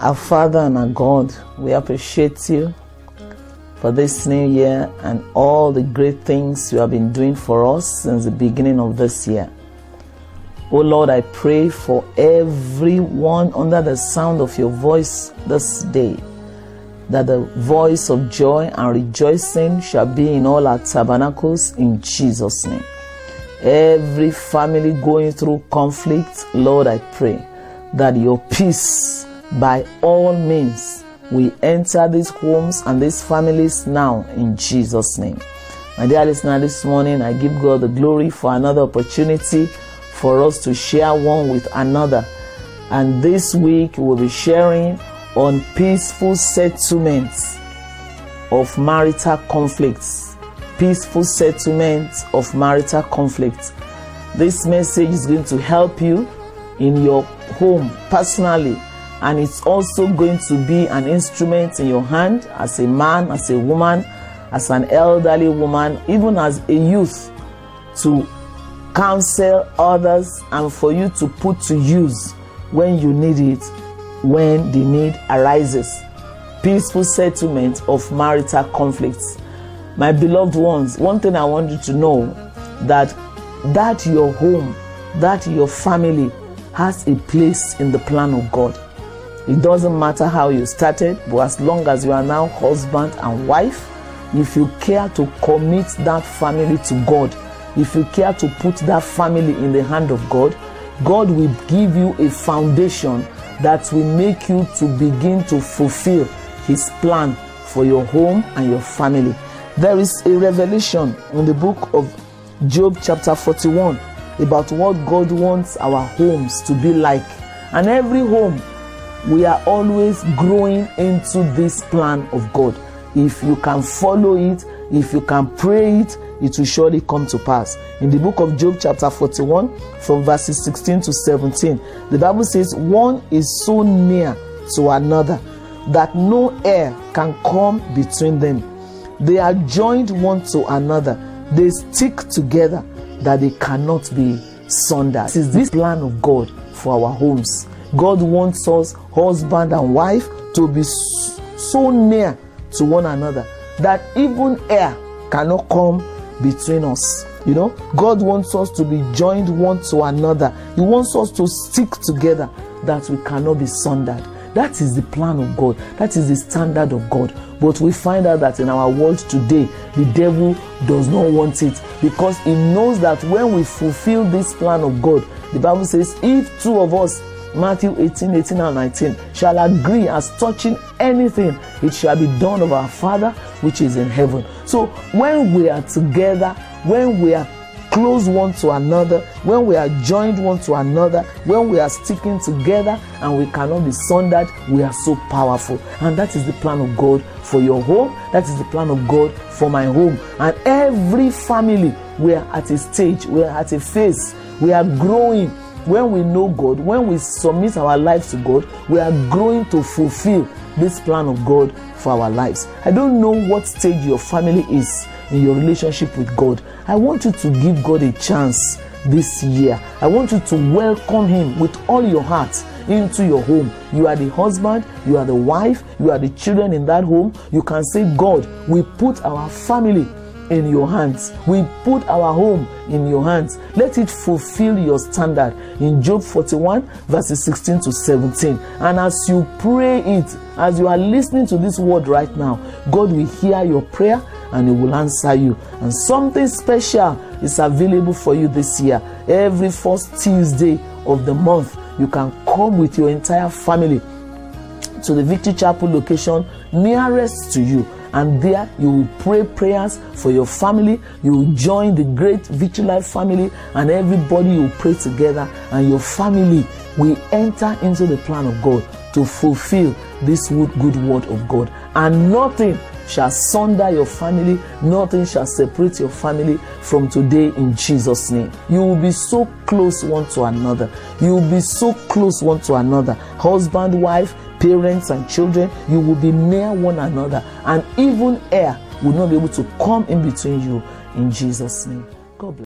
Our Father and our God, we appreciate you for this new year and all the great things you have been doing for us since the beginning of this year. Oh Lord, I pray for everyone under the sound of your voice this day that the voice of joy and rejoicing shall be in all our tabernacles in Jesus' name. Every family going through conflict, Lord, I pray that your peace by all means we enter these homes and these families now in Jesus' name. My dear listener, this morning I give God the glory for another opportunity for us to share one with another. And this week we'll be sharing on peaceful settlements of marital conflicts. Peaceful settlements of marital conflicts. This message is going to help you in your home personally and it's also going to be an instrument in your hand as a man, as a woman, as an elderly woman, even as a youth to counsel others and for you to put to use when you need it, when the need arises. Peaceful settlement of marital conflicts. My beloved ones, one thing I want you to know that that your home, that your family has a place in the plan of God. It doesn't matter how you started, but as long as you are now husband and wife, if you care to commit that family to God, if you care to put that family in the hand of God, God will give you a foundation that will make you to begin to fulfill His plan for your home and your family. There is a revelation in the book of Job, chapter 41, about what God wants our homes to be like. And every home, we are always growing into this plan of God. If you can follow it, if you can pray it, it will surely come to pass. In the book of Job, chapter 41, from verses 16 to 17, the Bible says, One is so near to another that no air can come between them. They are joined one to another, they stick together that they cannot be sundered. This is this plan of God for our homes. God wants us, husband and wife, to be so near to one another that even air cannot come between us. You know, God wants us to be joined one to another. He wants us to stick together that we cannot be sundered. That is the plan of God. That is the standard of God. But we find out that in our world today, the devil does not want it because he knows that when we fulfill this plan of God, the Bible says, if two of us Matthew 18, 18 and 19 shall agree as touching anything, it shall be done of our Father which is in heaven. So when we are together, when we are close one to another, when we are joined one to another, when we are sticking together and we cannot be sundered, we are so powerful. And that is the plan of God for your home. That is the plan of God for my home. And every family, we are at a stage, we are at a phase, we are growing when we know God, when we submit our lives to God, we are growing to fulfill this plan of God for our lives. I don't know what stage your family is in your relationship with God. I want you to give God a chance this year. I want you to welcome Him with all your heart into your home. You are the husband, you are the wife, you are the children in that home. You can say, God, we put our family in your hands. We put our home in your hands. Let it fulfill your standard in Job 41, verses 16 to 17. And as you pray it, as you are listening to this word right now, God will hear your prayer and He will answer you. And something special is available for you this year. Every first Tuesday of the month, you can come with your entire family to the Victory Chapel location nearest to you and there you will pray prayers for your family. You will join the great victory life family and everybody will pray together. And your family will enter into the plan of god to fulfill this good word of god. And nothing shall sunder your family. Nothing shall separate your family from today in jesus name. You will be so close one to another. You will be so close one to another. Husband wife parents and children, you will be near one another, and even air will not be able to come in between you in Jesus' name.